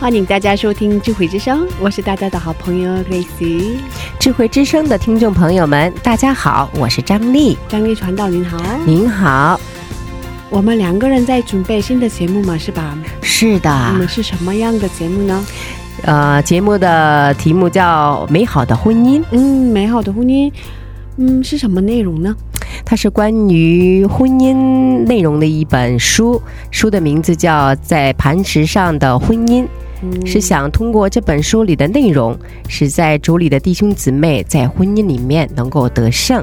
欢迎大家收听智慧之声，我是大家的好朋友 Grace。智慧之声的听众朋友们，大家好，我是张丽。张丽传道您好，您好，我们两个人在准备新的节目嘛，是吧？是的我，们是什么样的节目呢？呃，节目的题目叫《美好的婚姻》，嗯，美好的婚姻，嗯，是什么内容呢？它是关于婚姻内容的一本书，书的名字叫《在磐石上的婚姻》。嗯，是想通过这本书里的内容，使在主里的弟兄姊妹在婚姻里面能够得胜。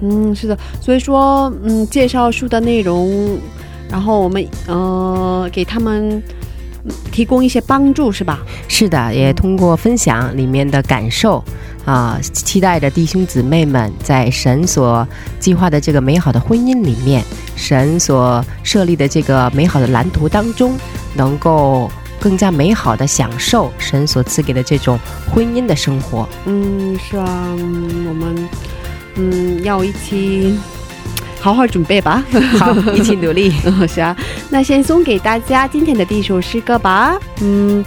嗯，是的，所以说，嗯，介绍书的内容，然后我们呃给他们嗯提供一些帮助，是吧？是的，也通过分享里面的感受啊，期待着弟兄姊妹们在神所计划的这个美好的婚姻里面，神所设立的这个美好的蓝图当中，能够更加美好的享受神所赐给的这种婚姻的生活。嗯，是啊，嗯我们嗯要一起好好准备吧。好，一起努力。嗯，是啊，那先送给大家今天的第一首诗歌吧。嗯，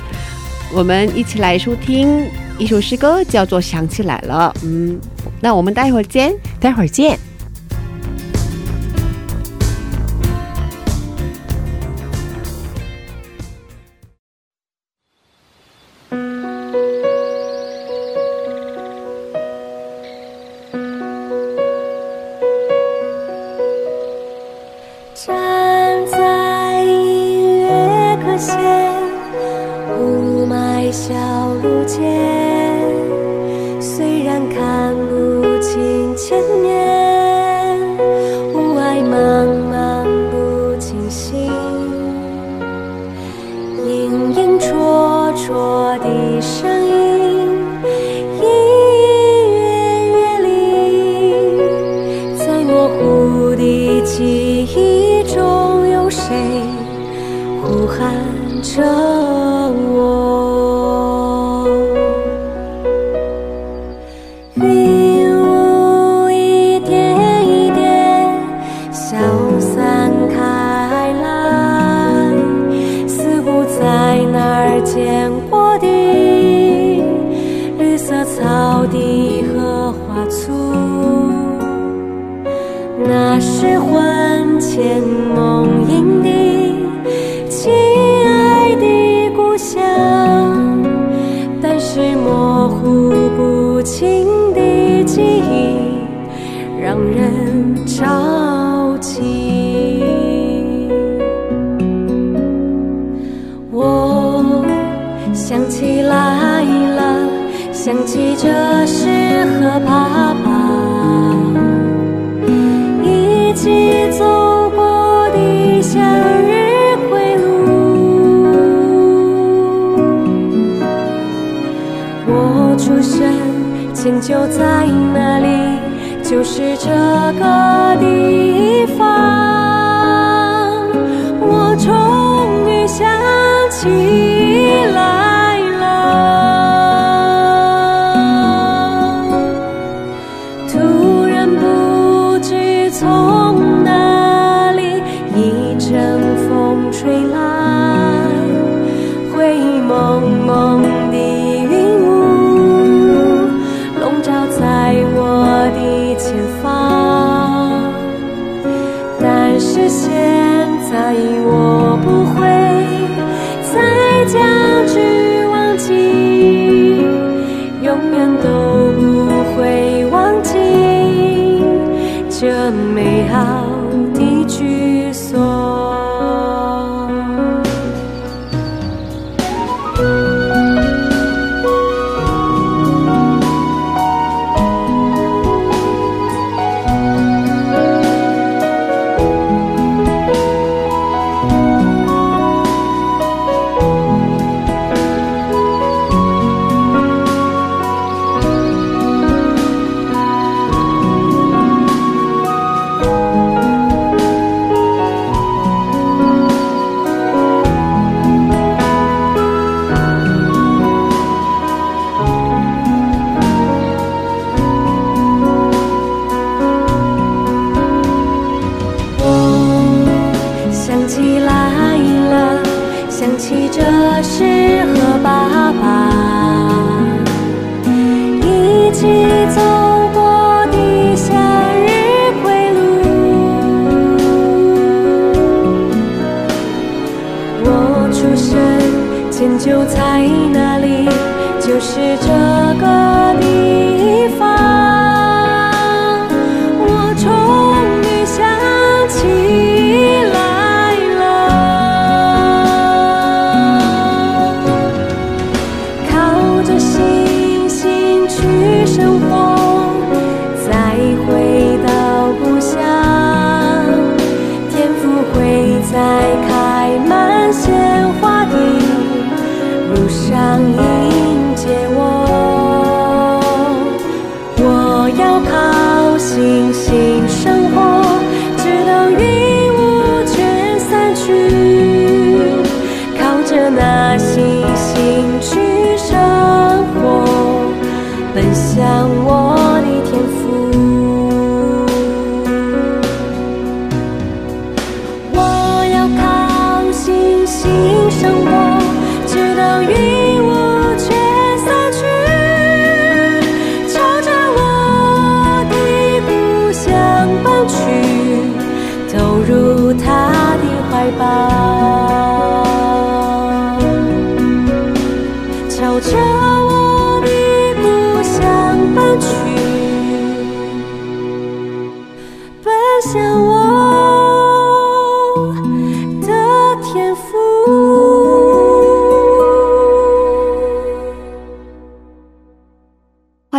我们一起来收听一首诗歌，叫做《想起来了》。嗯，那我们待会儿见。待会儿见。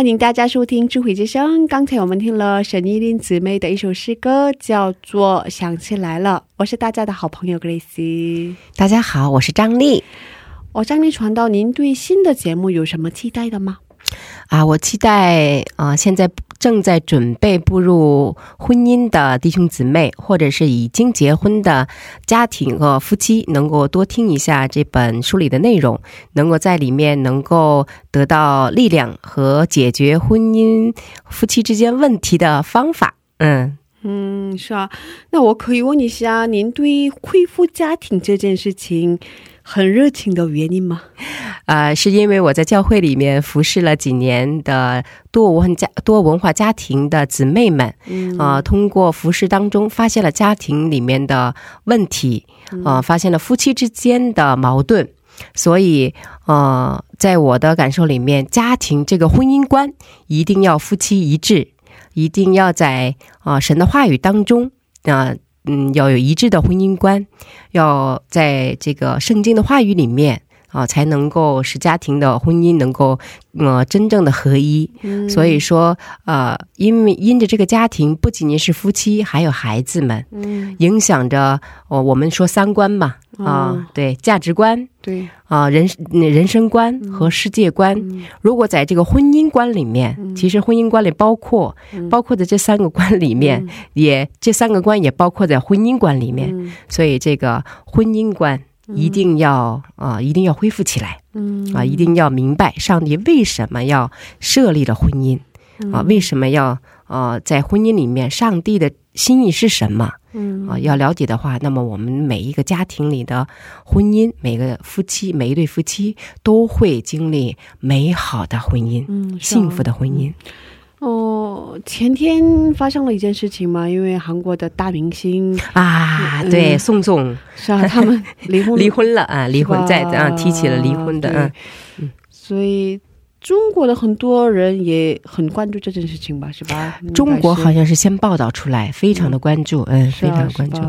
迎大家收听《智慧之声》。刚才我们听了沈依琳姊妹的一首诗歌，叫做《想起来了》。我是大家的好朋友 Grace。大家好，我是张丽我张丽传道，您对新的节目有什么期待的吗？啊，我期待啊、现在正在准备步入婚姻的弟兄姊妹，或者是已经结婚的家庭和夫妻，能够多听一下这本书里的内容，能够在里面能够得到力量和解决婚姻夫妻之间问题的方法。嗯。嗯，是啊。那我可以问一下，您对恢复家庭这件事情很热情的原因吗？呃，是因为我在教会里面服侍了几年的多文家多文化家庭的姊妹们，嗯啊、通过服侍当中发现了家庭里面的问题，啊、发现了夫妻之间的矛盾，所以，呃，在我的感受里面，家庭这个婚姻观一定要夫妻一致，一定要在啊、神的话语当中啊。嗯，要有一致的婚姻观，要在这个圣经的话语里面啊，才能够使家庭的婚姻能够呃真正的合一。嗯。所以说，呃，因为因着这个家庭不仅仅是夫妻，还有孩子们，嗯，影响着哦，我们说三观嘛，啊、哦对，价值观对，啊、人人生观和世界观。嗯。如果在这个婚姻观里面，其实婚姻观里包括、嗯。包括的这三个观里面，也这三个观也包括在婚姻观里面，嗯。所以这个婚姻观一定要啊、一定要恢复起来。嗯啊，一定要明白上帝为什么要设立了婚姻啊？为什么要呃在婚姻里面上帝的心意是什么嗯啊？要了解的话，那么我们每一个家庭里的婚姻，每个夫妻，每一对夫妻都会经历美好的婚姻，嗯，幸福的婚姻。哦，前天发生了一件事情嘛，因为韩国的大明星啊，嗯对，宋宋是啊，他们离 婚离婚了啊，离婚在啊提起了离婚的，嗯所以中国的很多人也很关注这件事情吧，是吧？中国好像像是先报道出来，非常的关注，嗯，非常的关注。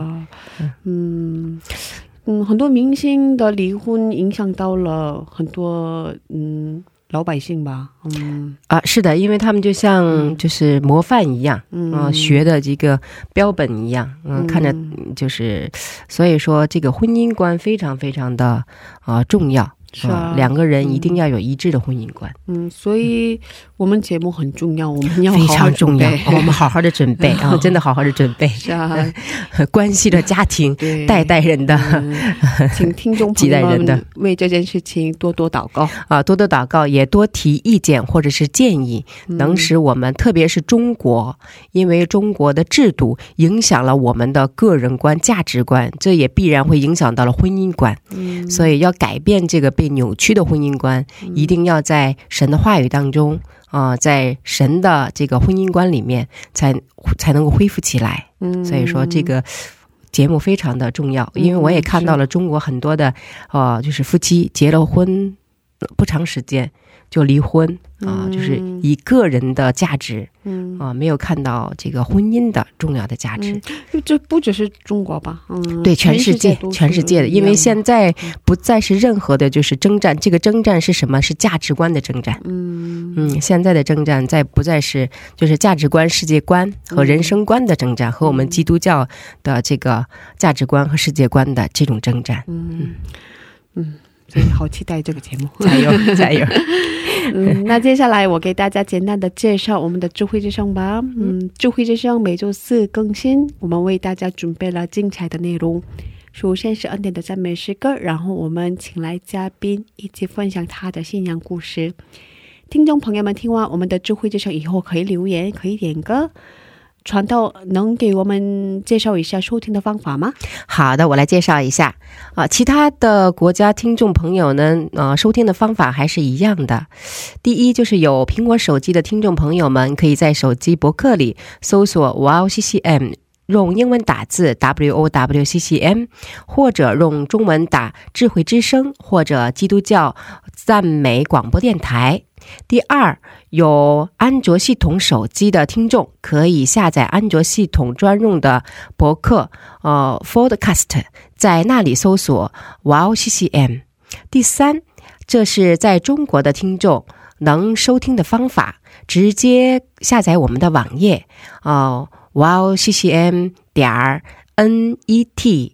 嗯。嗯，很多明星的离婚影响到了很多嗯老百姓吧，嗯。啊，是的，因为他们就像嗯。就是模范一样，嗯。嗯、学的这个标本一样，嗯、嗯。看着就是，所以说这个婚姻观非常非常的啊、重要，是啊两个人一定要有一致的婚姻观，嗯，所以我们节目很重要，我们要非常重要我们好好的准备 啊，真的好好的准备，是啊，关系着家庭，代 代人的嗯请听众朋友们为这件事情多多祷告，啊，多多祷告，也多提意见或者是建议，嗯。能使我们，特别是中国，因为中国的制度影响了我们的个人观、价值观，这也必然会影响到了婚姻观。嗯。所以要改变这个被扭曲的婚姻观，一定要在神的话语当中啊、在神的这个婚姻观里面才才能够恢复起来。嗯所以说这个。节目非常的重要，因为我也看到了中国很多的，呃，就是夫妻结了婚不长时间就离婚啊、嗯就是以个人的价值嗯啊、没有看到这个婚姻的重要的价值。嗯，这不只是中国吧，嗯，对，全世界，全世界的，因为现在不再是任何的，就是征战。这个征战是什么？是价值观的征战。嗯嗯，现在的征战在不再是就是价值观、世界观和人生观的征战，和我们基督教的这个价值观和世界观的这种征战。嗯嗯，所以好期待这个节目。加油，加油！嗯，那接下来我给大家简单的介绍我们的智慧之声吧。嗯，智慧之声每周四更新，我们为大家准备了精彩的内容。首先是恩典的赞美诗歌，然后我们请来嘉宾一起分享他的信仰故事。听众朋友们，听完我们的智慧之声以后，可以留言，可以点歌。传道能给我们介绍一下收听的方法吗？好的，我来介绍一下啊，其他的国家听众朋友呢，呃，收听的方法还是一样的。第一，就是有苹果手机的听众朋友们，可以在手机博客里搜索 “wow ccm”。用英文打字 W O W C C M，或者用中文打“智慧之声”或者“基督教赞美广播电台”。第二，有安卓系统手机的听众可以下载安卓系统专用的博客，呃，Podcast，在那里搜索 “Wow CCM”。第三，这是在中国的听众能收听的方法，直接下载我们的网页，哦、wow CCM 点儿 net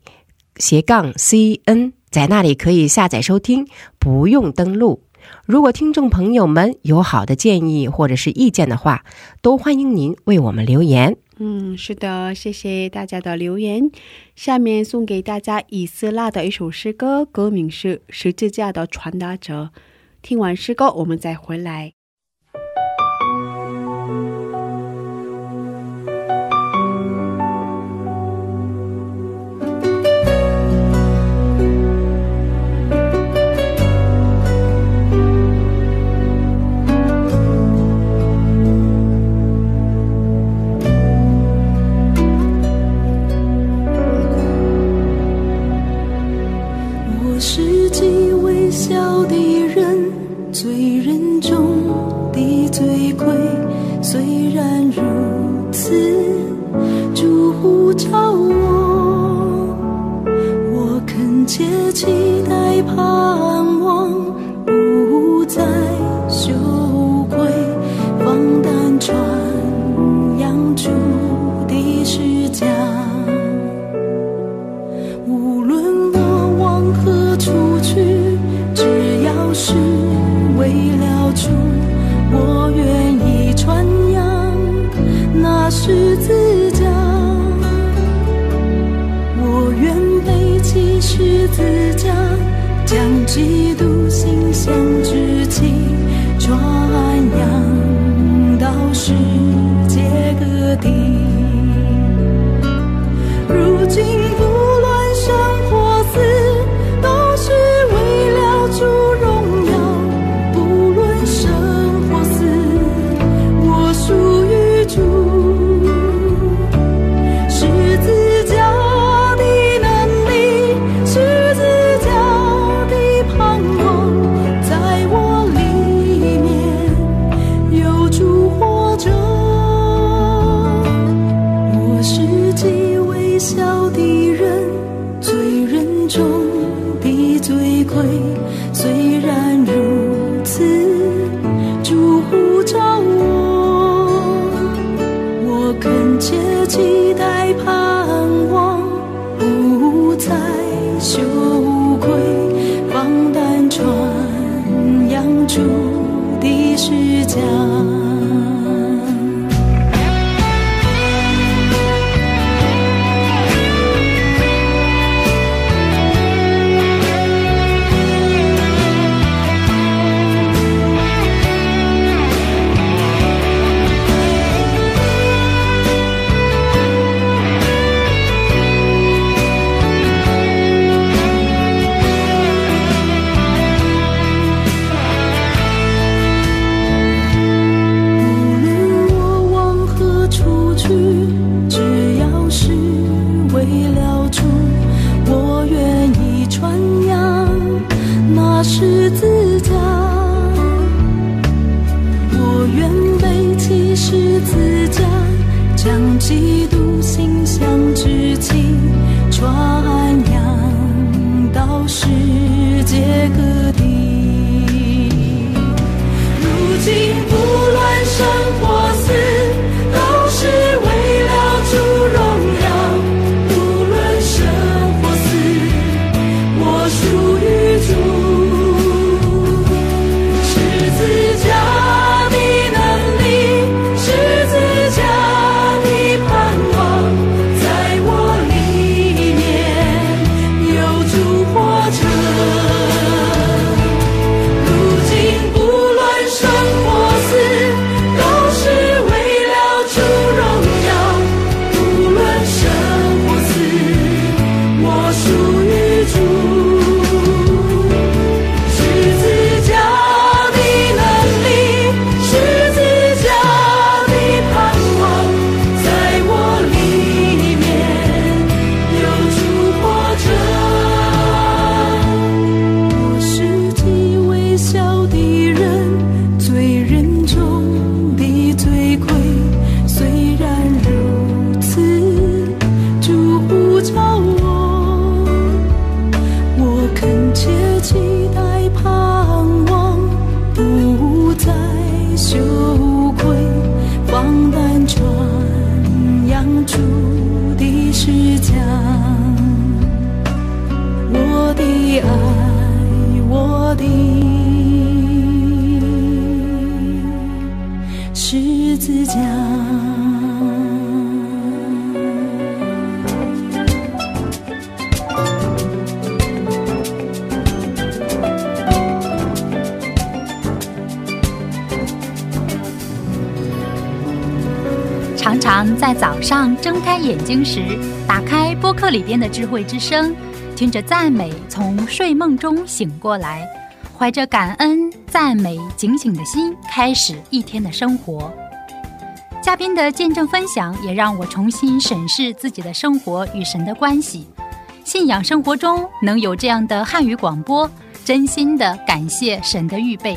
斜杠 cn，在那里可以下载收听，不用登录。如果听众朋友们有好的建议或者是意见的话，都欢迎您为我们留言。嗯，是的，谢谢大家的留言。下面送给大家以斯拉的一首诗歌，歌名是《十字架的传达者》。听完诗歌，我们再回来。笑的人，醉人。的虚假。时，打开播客里边的智慧之声，听着赞美，从睡梦中醒过来，怀着感恩、赞美、警醒的心，开始一天的生活。嘉宾的见证分享也让我重新审视自己的生活与神的关系。信仰生活中能有这样的汉语广播，真心的感谢神的预备。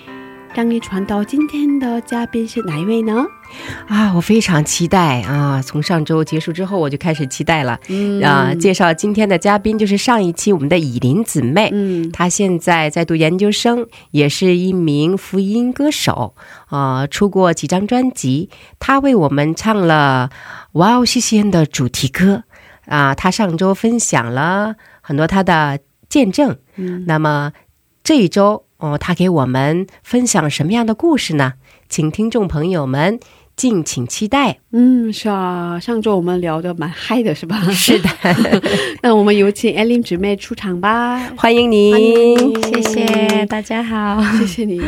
让你传到今天的嘉宾是哪一位呢？啊，我非常期待啊！从上周结束之后，我就开始期待了。嗯啊，介绍今天的嘉宾就是上一期我们的以琳姊妹，嗯她现在在读研究生，也是一名福音歌手，啊、出过几张专辑。她为我们唱了《哇哦西西恩》的主题歌啊。她上周分享了很多她的见证，嗯那么这一周哦，他给我们分享什么样的故事呢？请听众朋友们敬请期待。嗯，是啊，上周我们聊的蛮嗨的，是吧？是的，那我们有请艾琳姊妹出场吧，欢迎您。欢迎谢谢大家好。谢谢你。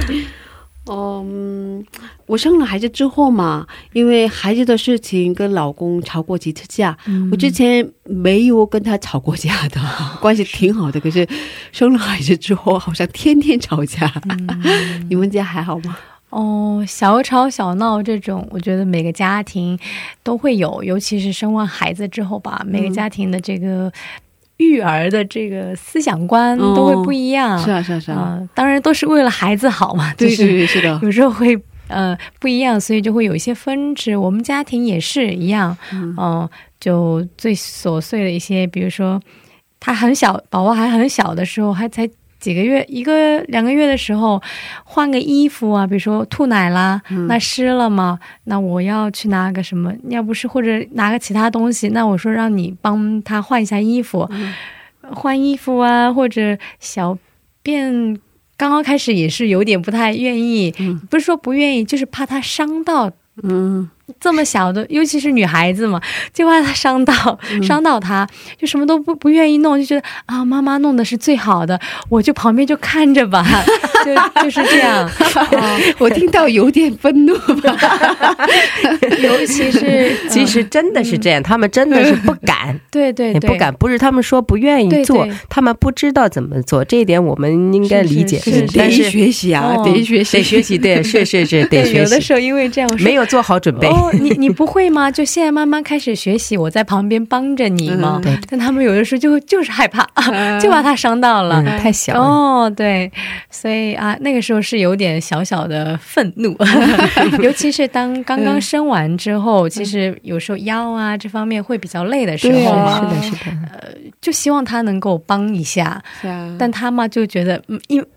嗯，我生了孩子之后嘛，因为孩子的事情跟老公吵过几次架。我之前没有跟他吵过架的，关系挺好的。可是生了孩子之后，好像天天吵架。你们家还好吗？哦，小吵小闹这种，我觉得每个家庭都会有，尤其是生完孩子之后吧，每个家庭的这个育儿的这个思想观哦都会不一样。是啊，是啊，是啊。啊、当然都是为了孩子好嘛，对就是对对，是的。有时候会呃不一样，所以就会有一些分支。我们家庭也是一样，嗯、就最琐碎的一些，比如说他很小，宝宝还很小的时候，还才。几个月，一个两个月的时候，换个衣服啊，比如说吐奶啦，那湿了嘛，那我要去拿个什么，要不是或者拿个其他东西，那我说让你帮他换一下衣服，换衣服啊，或者小便刚刚开始也是有点不太愿意，不是说不愿意，就是怕他伤到嗯，这么小的，尤其是女孩子嘛，就怕她伤到、伤到她，就什么都不不愿意弄，就觉得啊，妈妈弄的是最好的，我就旁边就看着吧，就就是这样。哦 我听到有点愤怒吧。尤其是其实真的是这样，他们真的是不敢，对对不敢，不是他们说不愿意做，他们不知道怎么做，这一点我们应该理解。得学习啊，哦得学习，得学习，对，是是是，得对，学习，有的时候因为这样，我没有做好准备。哦，你你不会吗？就现在慢慢开始学习，我在旁边帮着你嘛。嗯。对。但他们有的时候就就是害怕，就怕他伤到了。嗯，太小了。哦，对，所以啊，那个时候是有点小小的愤怒，尤其是当 刚刚生完之后，其实有时候腰啊这方面会比较累的时候嘛，是的，是的，呃就希望他能够帮一下，是啊，但他嘛就觉得，嗯，因为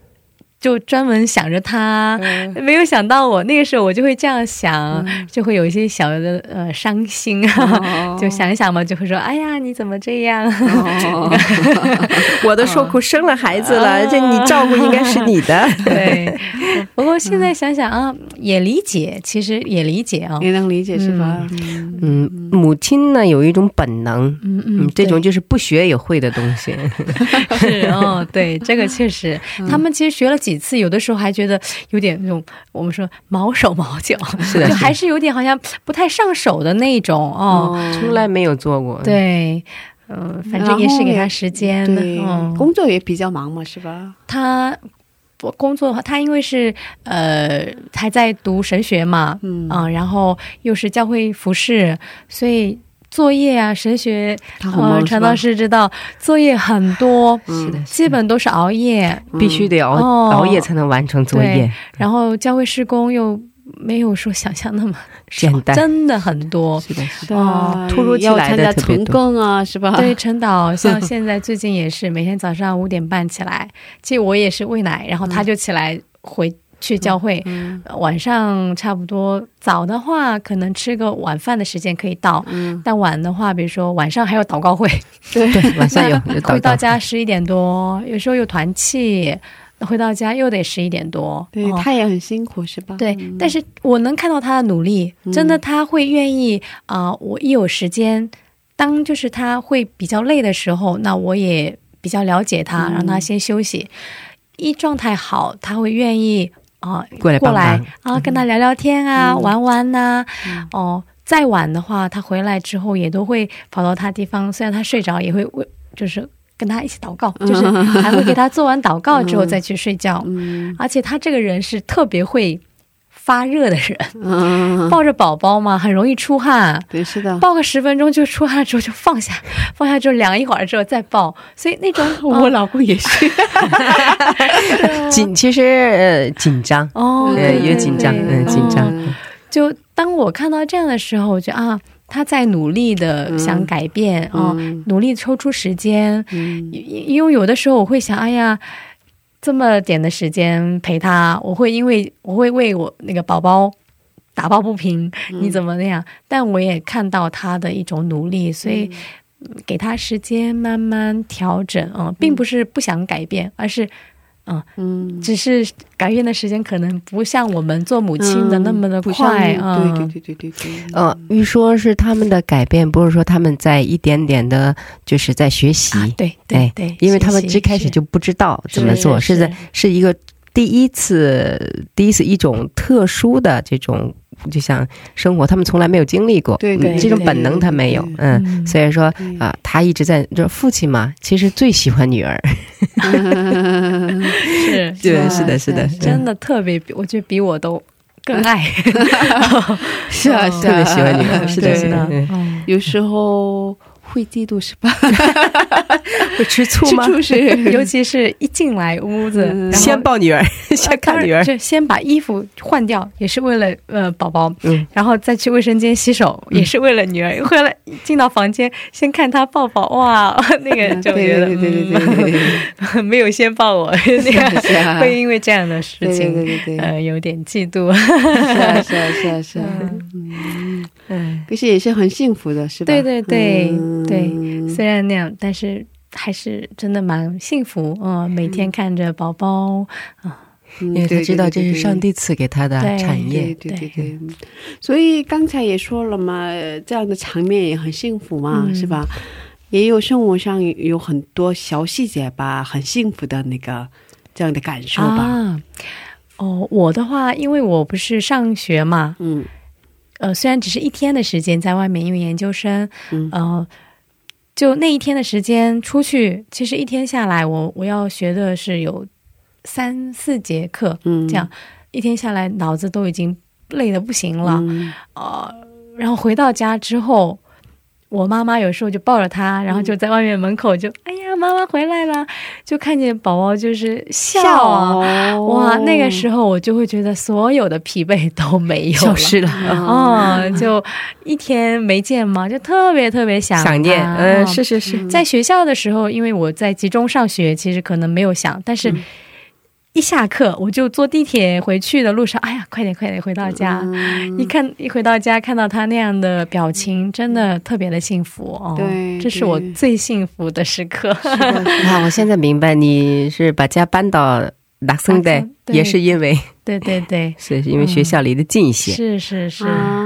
就专门想着他，没有想到我。那个时候我就会这样想，就会有一些小的呃伤心啊，哦就想一想嘛，就会说，哎呀，你怎么这样？哦 我都受苦生了孩子了，这你照顾应该是你的。对，不过现在想想啊，也理解，其实也理解啊。也能理解是吧？嗯，母亲呢有一种本能，嗯嗯，这种就是不学也会的东西。是哦，对，这个确实，他们其实学了几次，有的时候还觉得有点那种我们说毛手毛脚，是的就还是有点好像不太上手的那种哦。从来没有做过。，对，嗯、反正也是给他时间的。嗯，工作也比较忙嘛，是吧？他不工作的话，他因为是呃还在读神学嘛，嗯啊、然后又是教会服饰，所以。作业啊，神学，呃，传道师知道作业很多，是的，基本都是熬夜，必须得熬哦。熬夜才能完成作业。然后教会施工又没有说想象那么简单。真的很多。是的，是是啊，突如其来的要参加特别多。晨更啊，是吧？对，陈导 像现在最近也是每天早上五点半起来，其实我也是喂奶，然后他就起来回去教会，嗯呃晚上差不多早的话可能吃个晚饭的时间可以到，嗯，但晚的话，比如说晚上还有祷告会，对，晚上有有回祷告。到家十一点多，有时候有团契，回到家又得十一点多，对哦。他也很辛苦，是吧？对，但是我能看到他的努力，真的他会愿意啊、我一有时间，当就是他会比较累的时候，那我也比较了解他，让他先休息。一状态好，他会愿意啊、过来过来啊，跟他聊聊天啊，玩玩呐、哦，再晚的话，他回来之后也都会跑到他地方，虽然他睡着，也会为就是跟他一起祷告，就是还会给他做完祷告之后再去睡觉。嗯。而且他这个人是特别会发热的人，嗯，抱着宝宝嘛，很容易出汗。对，是的，抱个十分钟就出汗之后就放下，放下之后凉一会儿之后再抱，所以那种 我老公也是，紧，其实呃紧张，哦，呃对也紧张，嗯，紧张。嗯就当我看到这样的时候，我觉得啊，他在努力的想改变哦、嗯。努力抽出时间，嗯。因因为有的时候我会想，哎呀，这么点的时间陪他，我会因为我会为我那个宝宝打抱不平，你怎么那样？但我也看到他的一种努力，所以。嗯给他时间慢慢调整，嗯，并不是不想改变，而是，嗯，嗯，只是改变的时间可能不像我们做母亲的那么的快，嗯，对对对对对对，呃，据说是他们的改变，不是说他们在一点点的，就是在学习，啊，对哎对对，因为他们学习最开始就不知道怎么做，是。是在是一个第一次，第一次一种特殊的这种，就像生活，他们从来没有经历过，对对嗯这种本能他没有，嗯，嗯所以说对。啊、他一直在，就父亲嘛，其实最喜欢女儿，是。对，是是的，是的，真的特别，我觉得比我都更爱，是 啊是啊，特别喜欢女儿，是的，是的，有时候会嫉妒是吧？会吃醋吗？吃醋是，尤其是一进来屋子，嗯。先抱女儿，先看女儿，就先把衣服换掉，也是为了呃宝宝，嗯。然后再去卫生间洗手，也是为了女儿。回来进到房间，先看她抱抱，哇，那个就觉得对对对对对对对，嗯没有先抱我，那个啊。会因为这样的事对对情，对对对，呃，有点嫉妒。是啊是啊是啊是啊，嗯，嗯，可是也是很幸福的，是吧？对对对嗯对，虽然那样，但是还是真的蛮幸福。嗯，每天看着宝宝，嗯因为他知道这是上。帝赐给他的产业对，对对对，所以刚才也说了嘛，呃这样的场面也很幸福嘛，嗯是吧？也有生活上有很多小细节吧，很幸福的那个这样的感受吧。啊。哦，我的话，因为我不是上学嘛，嗯呃，虽然只是一天的时间在外面，因为研究生，嗯呃，就那一天的时间出去，其实一天下来我，我要学的是有三四节课，嗯，这样一天下来，脑子都已经累的不行了。嗯呃，然后回到家之后，我妈妈有时候就抱着他，然后就在外面门口就，哎呀，妈妈回来了，就看见宝宝就是笑啊。哦。哇，那个时候我就会觉得所有的疲惫都没有了，消失了，哦，就一天没见嘛，就特别特别想想念，嗯，哦是是是，在学校的时候，因为我在集中上学，其实可能没有想，但是一下课我就坐地铁回去的路上，哎呀，快点快点回到家！嗯一看一回到家，看到他那样的表情，真的特别的幸福哦。对这是我最幸福的时刻。啊，我现在明白你是把家搬到拉森的也是因为对对对，是因为学校离得近一些，是是是。啊，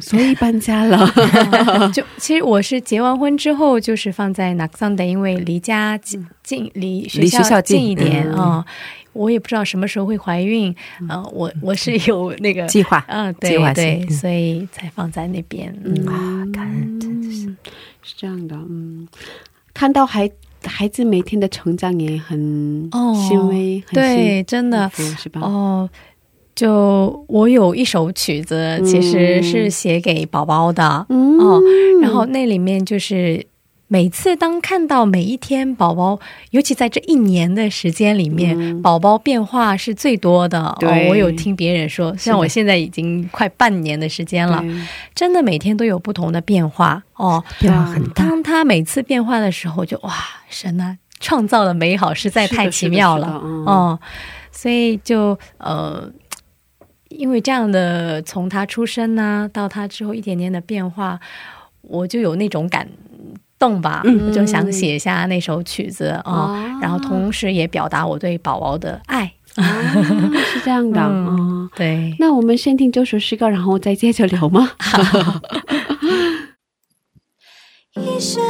所以搬家了。就其实我是结完婚之后，就是放在 n a k s a n 的，因为离家近近离学离学校近一点嗯啊、我也不知道什么时候会怀孕，呃，我我是有那个计划嗯，计划对，所以才放在那边。嗯，啊，感恩真的是。是这样的，嗯，看到孩孩子每天的成长也很欣慰，很对，真的是吧？哦。就我有一首曲子，其实是写给宝宝的，嗯哦，然后那里面就是每次当看到每一天宝宝，尤其在这一年的时间里面，嗯宝宝变化是最多的。哦对，我有听别人说，像我现在已经快半年的时间了，真的每天都有不同的变化哦。变化很大，当他每次变化的时候就，哇，神啊，创造的美好实在太奇妙了。哦，所以就呃，因为这样的从他出生呢、到他之后一点点的变化，我就有那种感动吧，嗯我就想写下那首曲子啊、啊然后同时也表达我对宝宝的爱。啊是这样的，嗯嗯。对，那我们先听这首诗歌，然后再接着聊吗？一声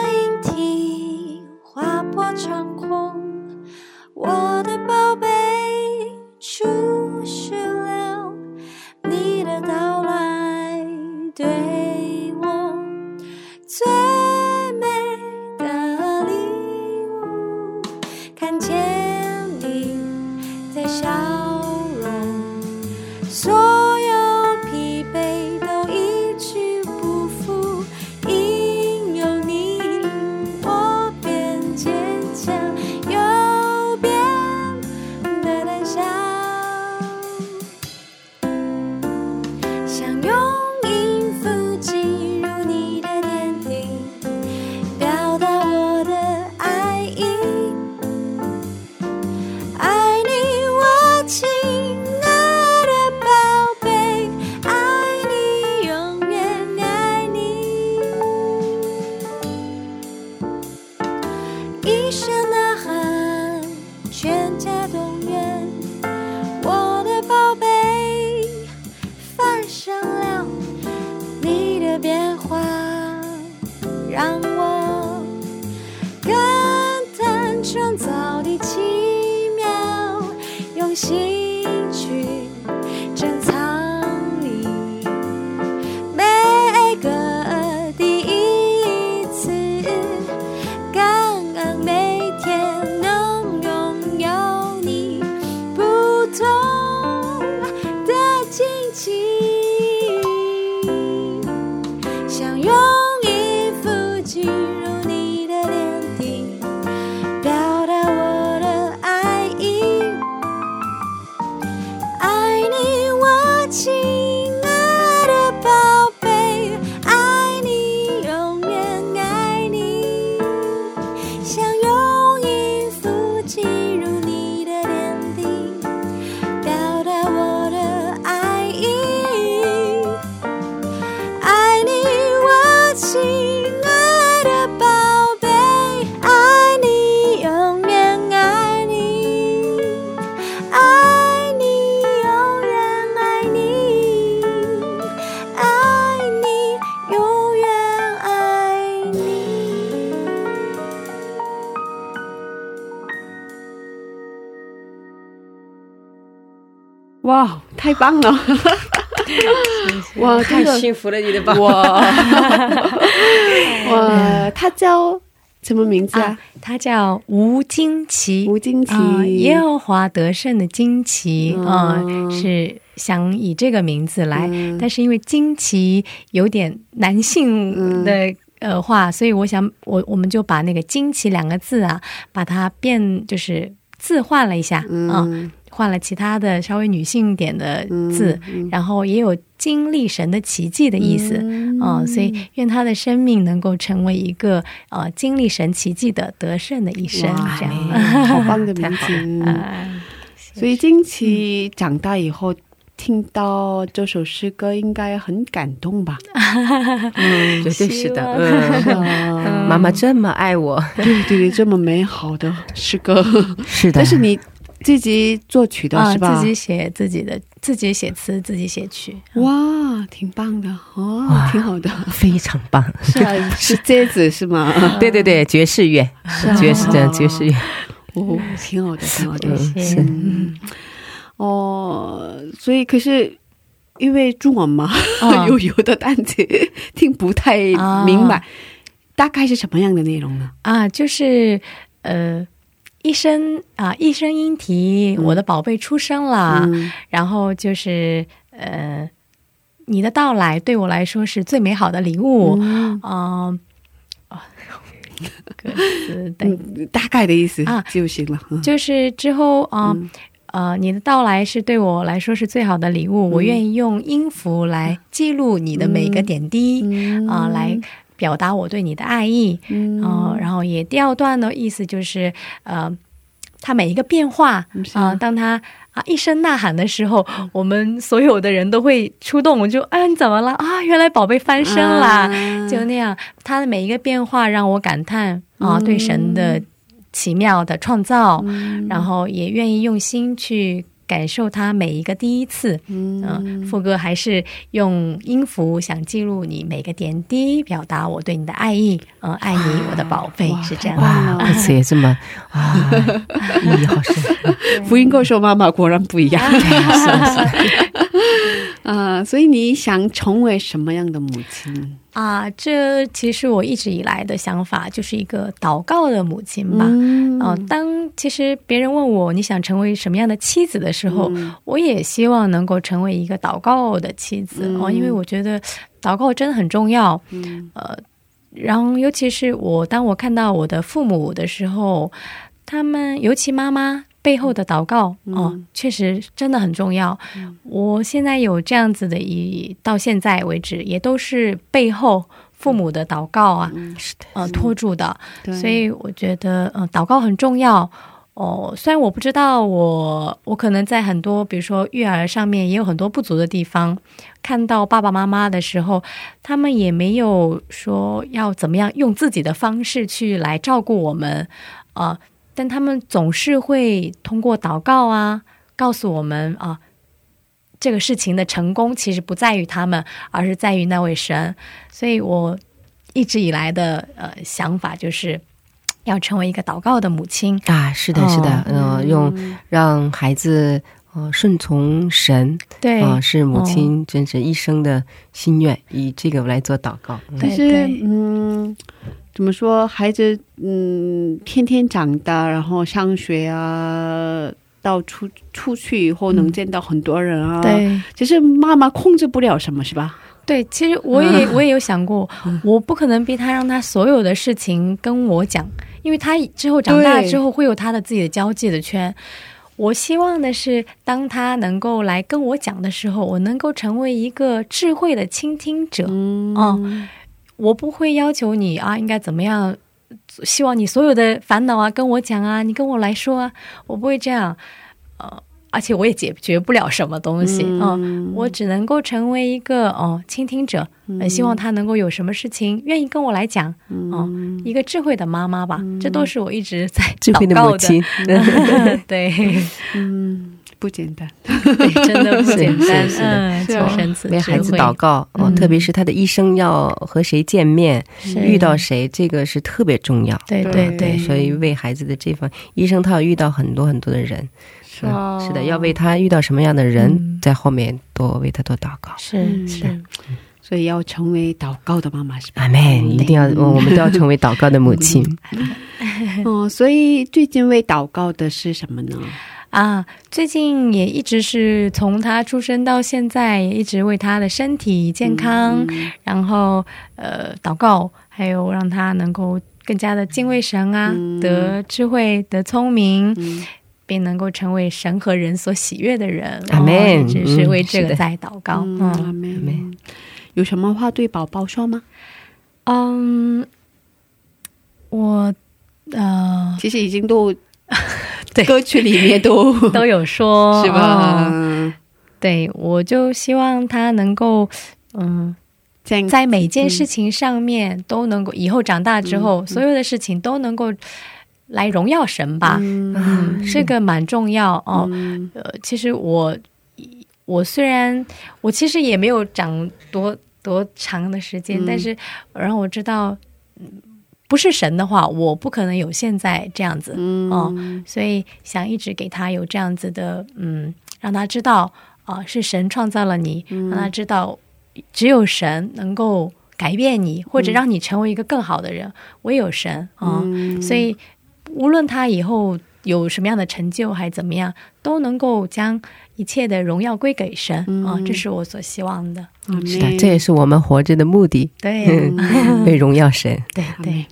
棒了！哇，太幸福了，你的宝哇。哇，他叫什么名字啊？啊？，他叫吴金奇，吴金奇。啊耶和华得胜的金奇嗯。啊、是想以这个名字来，嗯。但是因为金奇有点男性的。呃，话，所以我想，我我们就把那个“惊奇”两个字啊，把它变就是字换了一下啊、嗯换了其他的稍微女性一点的字，嗯然后也有经历神的奇迹的意思，嗯嗯、所以愿他的生命能够成为一个呃经历神奇迹的得胜的一生，这样。好棒的名字。呃，所以金奇长大以后听到这首诗歌，应该很感动吧？嗯绝对是的。妈妈这么爱我，对对对，这么美好的诗歌，是的。但是你自己作曲的啊，是吧？自己写自己的，自己写词，自己写曲。哇，挺棒的哦，挺好的。非常棒。是啊，是这子是吗？对对对，爵士乐，爵士的爵士乐，哦，挺好的，挺好的。嗯谢谢。嗯，哦，所以可是因为中文嘛，啊 有有的单词听不太明白，大概是什么样的内容呢？啊，就是呃，一声啊，一声音提，我的宝贝出生了，嗯。然后就是呃，你的到来对我来说是最美好的礼物。啊，歌词大概的意思啊。就行了。嗯。就是之后啊。嗯。呃，你的到来是对我来说是最好的礼物，我愿意用音符来记录你的每个点滴，嗯啊、来表达我对你的爱意，嗯。啊、然后也第二段的意思就是，呃，它每一个变化是。啊、当他啊一声呐喊的时候，我们所有的人都会出动，我就啊你怎么了？啊？原来宝贝翻身啦，啊。就那样，他的每一个变化让我感叹啊，对神的奇妙的创造，然后也愿意用心去感受它每一个第一次。嗯、副歌还是用音符想记录你每个点滴，表达我对你的爱意。嗯、爱你，我的宝贝，是这样。哇，歌词也这么啊，意义好深。福音歌手妈妈果然不一样。啊，所以你想成为什么样的母亲？啊，这其实我一直以来的想法就是一个祷告的母亲吧。嗯哦、当其实别人问我你想成为什么样的妻子的时候，我也希望能够成为一个祷告的妻子、哦，因为我觉得祷告真的很重要。呃，然后尤其是我当我看到我的父母的时候，他们尤其妈妈。背后的祷告哦，确实真的很重要。我现在有这样子的一，到现在为止也都是背后父母的祷告啊，呃托住的。对所以我觉得，呃，祷告很重要。哦，虽然我不知道我我可能在很多，比如说育儿上面也有很多不足的地方，看到爸爸妈妈的时候，他们也没有说要怎么样用自己的方式去来照顾我们，啊、但他们总是会通过祷告啊，告诉我们啊、这个事情的成功其实不在于他们，而是在于那位神。所以我一直以来的呃想法就是要成为一个祷告的母亲。啊，是的，是的，呃，用让孩子呃顺从神，对，啊、是母亲真是一生的心愿，以这个来做祷告。嗯但是对嗯，怎么说？孩子嗯，天天长大，然后上学啊，到出出去以后能见到很多人啊，，对其实妈妈控制不了什么，是吧？对，其实我也 我也有想过，我不可能逼他让他所有的事情跟我讲，因为他之后长大之后会有他的自己的交际的圈。我希望的是，当他能够来跟我讲的时候，我能够成为一个智慧的倾听者。嗯，哦我不会要求你啊，应该怎么样，希望你所有的烦恼啊跟我讲啊，你跟我来说啊，我不会这样，呃，而且我也解决不了什么东西，嗯，我只能够成为一个哦倾听者，呃，希望他能够有什么事情愿意跟我来讲，哦，一个智慧的妈妈吧，这都是我一直在智慧的母亲，对，嗯，不简单。对，真的不简单，是是的。嗯，是啊。求神赐为孩子祷告哦，嗯。特别是他的一生要和谁见面，遇到谁，这个是特别重要。对对。对对，所以为孩子的这方，医生他要遇到很多很多的人，是啊。是的，要为他遇到什么样的人，嗯。在后面多为他多祷告。是嗯是，所以要成为祷告的妈妈，是吧？阿妹，一定要，我我们都要成为祷告的母亲。哦，所以最近为祷告的是什么呢？啊，最近也一直是从他出生到现在，也一直为他的身体健康，嗯然后呃祷告，还有让他能够更加的敬畏神啊，嗯得智慧、得聪明，嗯并能够成为神和人所喜悦的人。阿门哦只是为这个在祷告。阿妹阿们有什么话对宝宝说吗？嗯，我呃其实已经都对歌曲里面都 都有说是吧？嗯对，我就希望他能够嗯。在在每件事情上面都能够，以后长大之后，嗯所有的事情都能够来荣耀神吧。嗯嗯，这个蛮重要哦。嗯呃，其实我我虽然我其实也没有长多多长的时间，嗯但是让我知道，嗯不是神的话，我不可能有现在这样子。嗯哦所以想一直给他有这样子的，嗯，让他知道啊、是神创造了你，嗯让他知道只有神能够改变你，或者让你成为一个更好的人，唯有神啊、嗯所以无论他以后有什么样的成就，还怎么样，都能够将一切的荣耀归给神啊、嗯这是我所希望的。嗯是的，这也是我们活着的目的，对，为荣耀神。对对。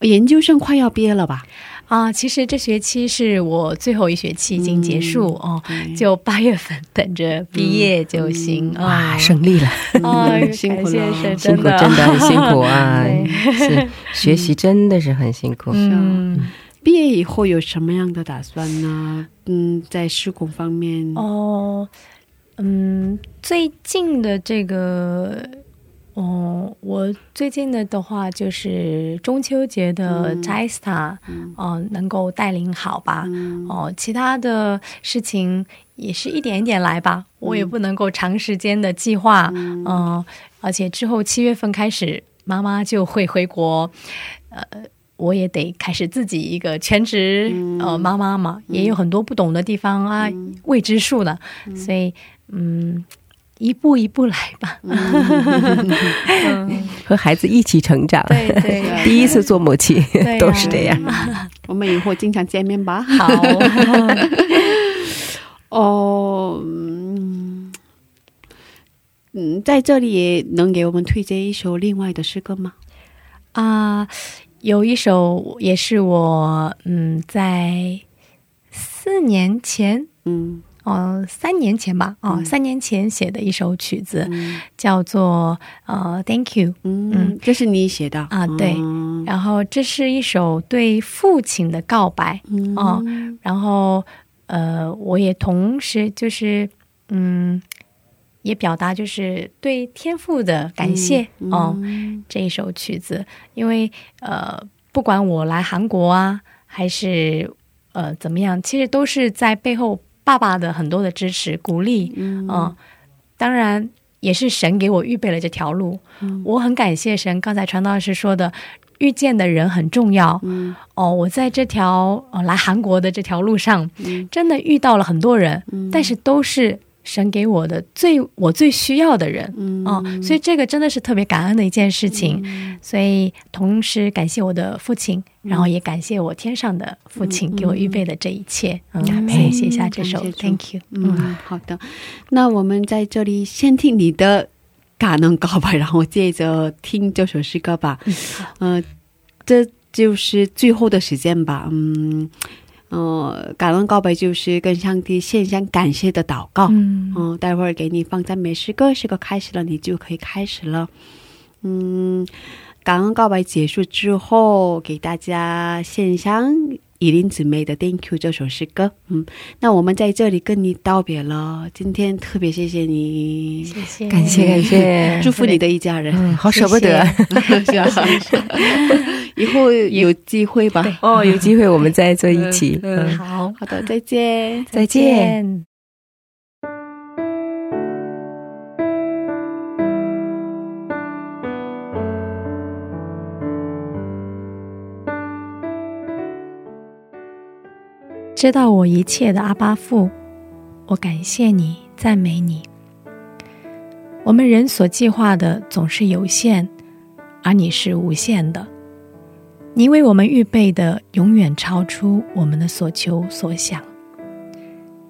研究生快要毕业了吧？啊，其实这学期是我最后一学期已经结束、哦，就八月份等着毕业就行啊、哇，胜利了，啊，辛苦了辛苦，真的很辛苦 啊！是学习真的是很辛苦。嗯，毕业以后有什么样的打算呢？嗯，在施工方面，哦，嗯，最近的这个。哦，我最近的的话就是中秋节的嗯。C h a i s t a 嗯。哦、能够带领好吧。嗯。哦，其他的事情也是一点一点来吧，我也不能够长时间的计划，嗯、而且之后七月份开始，妈妈就会回国，呃，我也得开始自己一个全职、呃妈妈嘛，也有很多不懂的地方啊，未知数的，所以嗯。一步一步来吧。嗯，和孩子一起成长，对对第一次做母亲、都是这样。我们以后经常见面吧。好，哦，嗯，嗯，在这里能给我们推荐一首另外的诗歌吗？啊、有一首也是我嗯在四年前，嗯哦、三年前吧，哦、嗯。三年前写的一首曲子，嗯。叫做呃 Thank You。嗯，这是你写的？啊对嗯。然后这是一首对父亲的告白，嗯。哦然后呃，我也同时就是嗯，也表达就是对天赋的感谢、嗯哦。嗯。这一首曲子，因为呃，不管我来韩国啊，还是呃怎么样，其实都是在背后爸爸的很多的支持鼓励，嗯、当然也是神给我预备了这条路，嗯。我很感谢神。刚才传道师说的。遇见的人很重要、嗯。哦，我在这条呃来韩国的这条路上，嗯。真的遇到了很多人，嗯。但是都是神给我的最我最需要的人，嗯哦，所以这个真的是特别感恩的一件事情。所以同时感谢我的父亲，然后也感谢我天上的父亲给我预备的这一切。嗯，所以写下这首 Thank you。嗯，好的。那我们在这里先听你的感恩告白，然后接着听这首诗歌吧。嗯、呃，这就是最后的时间吧。嗯，呃，感恩告白就是跟上帝献上感谢的祷告。嗯呃，待会儿给你放在美食歌，诗歌开始了，你就可以开始了。嗯，感恩告白结束之后，给大家献上以琳姊妹的《Thank You》这首诗歌。嗯，那我们在这里跟你道别了。今天特别谢谢你，谢谢，感谢感谢，祝福你的一家人。嗯，好舍不得。是啊，以后有机会吧。哦，有机会我们再坐一起。嗯，好好的，再见，再见。知道我一切的阿巴父，我感谢你，赞美你。我们人所计划的总是有限，而你是无限的。你为我们预备的永远超出我们的所求所想。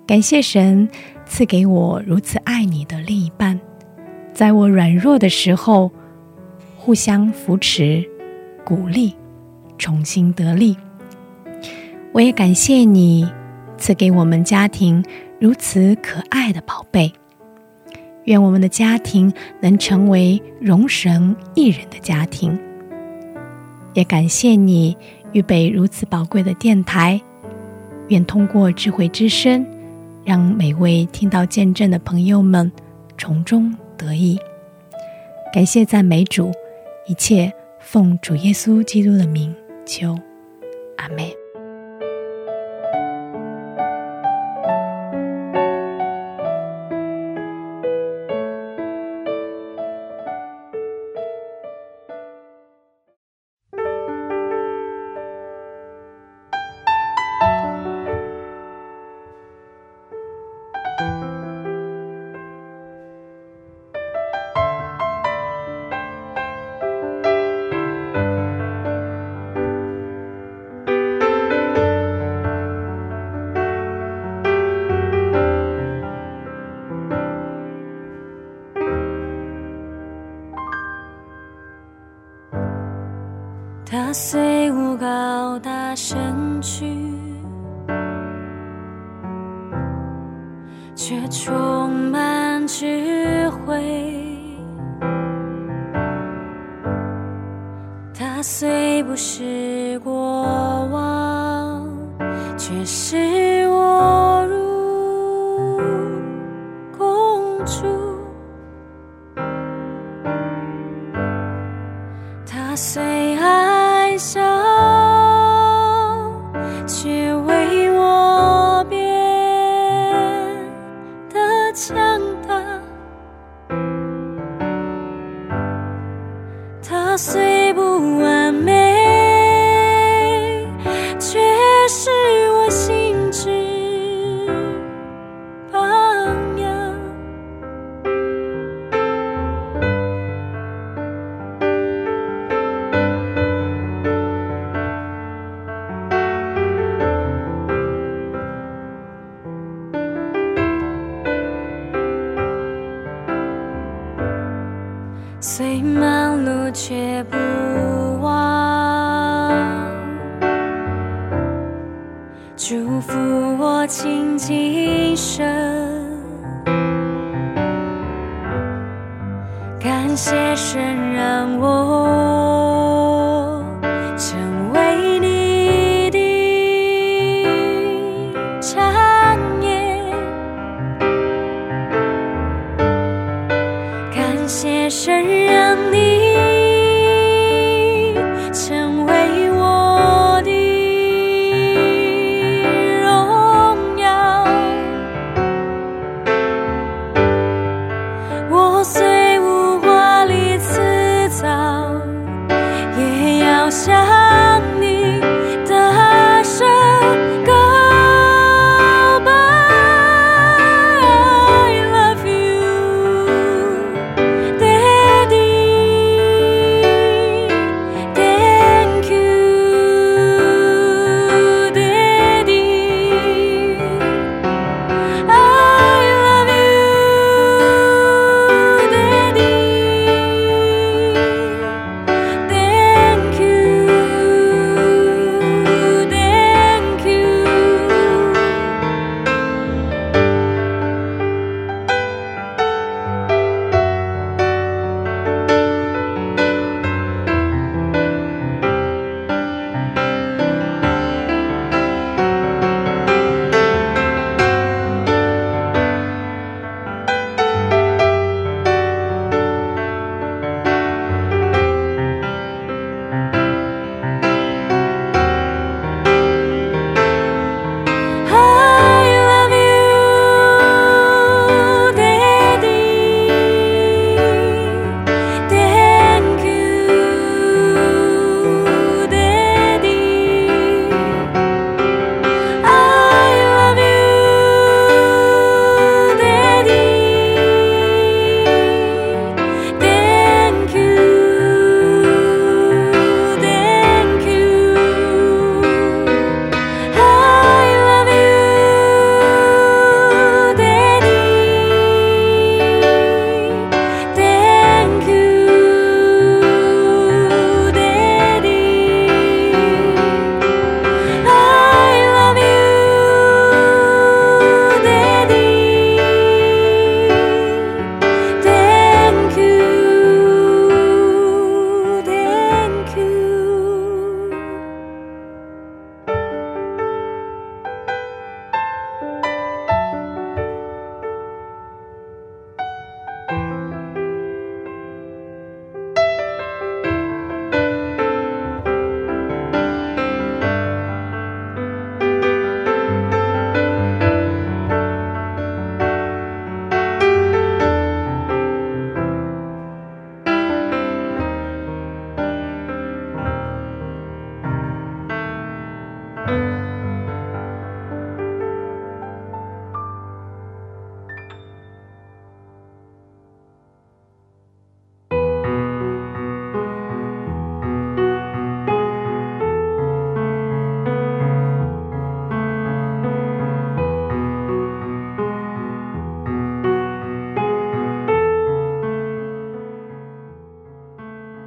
感谢神赐给我如此爱你的另一半，在我软弱的时候，互相扶持、鼓励，重新得力。我也感谢你赐给我们家庭如此可爱的宝贝。愿我们的家庭能成为容神一人的家庭。也感谢你预备如此宝贵的电台，愿通过智慧之声，让每位听到见证的朋友们从中得益。感谢赞美主，一切奉主耶稣基督的名求，阿门。祝福我倾尽一生，感谢神让我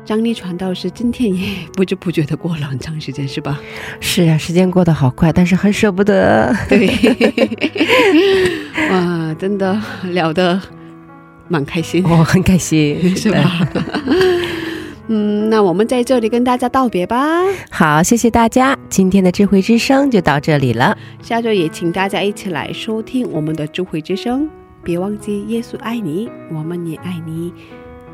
张丽传道是今天也 不知不觉的过了很长时间，是吧？是啊，时间过得好快，但是很舍不得。对，哇，真的聊得蛮开心，我、很开心，是吧？嗯，那我们在这里跟大家道别吧。好，谢谢大家，今天的智慧之声就到这里了。下周也请大家一起来收听我们的智慧之声，别忘记耶稣爱你，我们也爱你。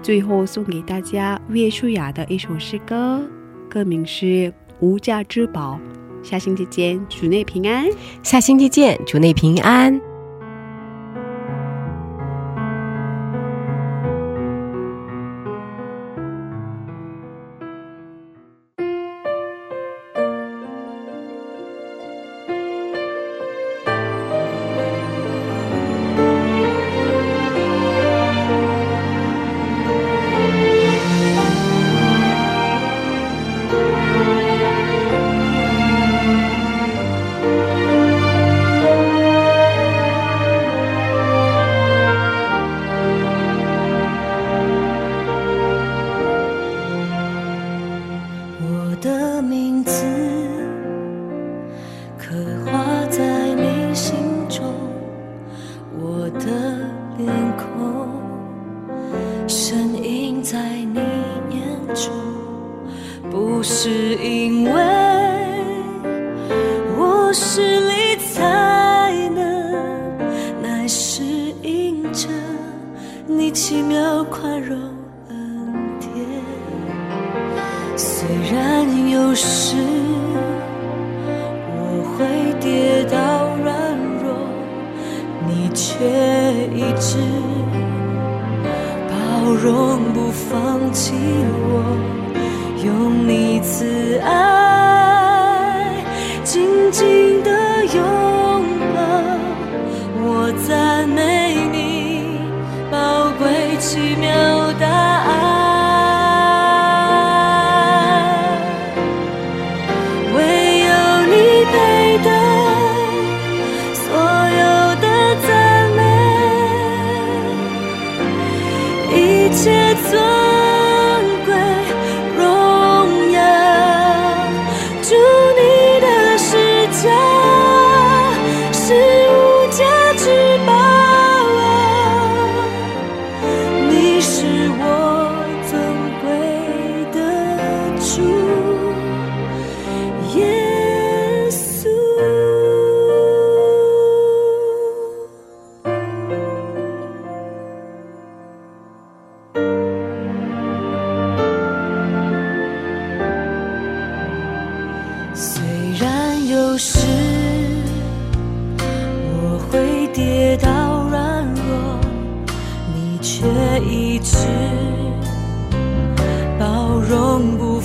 最后送给大家岳舒雅的一首诗歌，歌名是《无价之宝》。下星期见，主内平安。下星期见，主内平安。是因为我实力才能，乃是因着你奇妙宽容恩典。虽然有时我会跌倒软弱，你却一直包容不放弃我，用你慈爱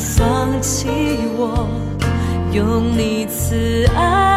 放弃我，用你慈爱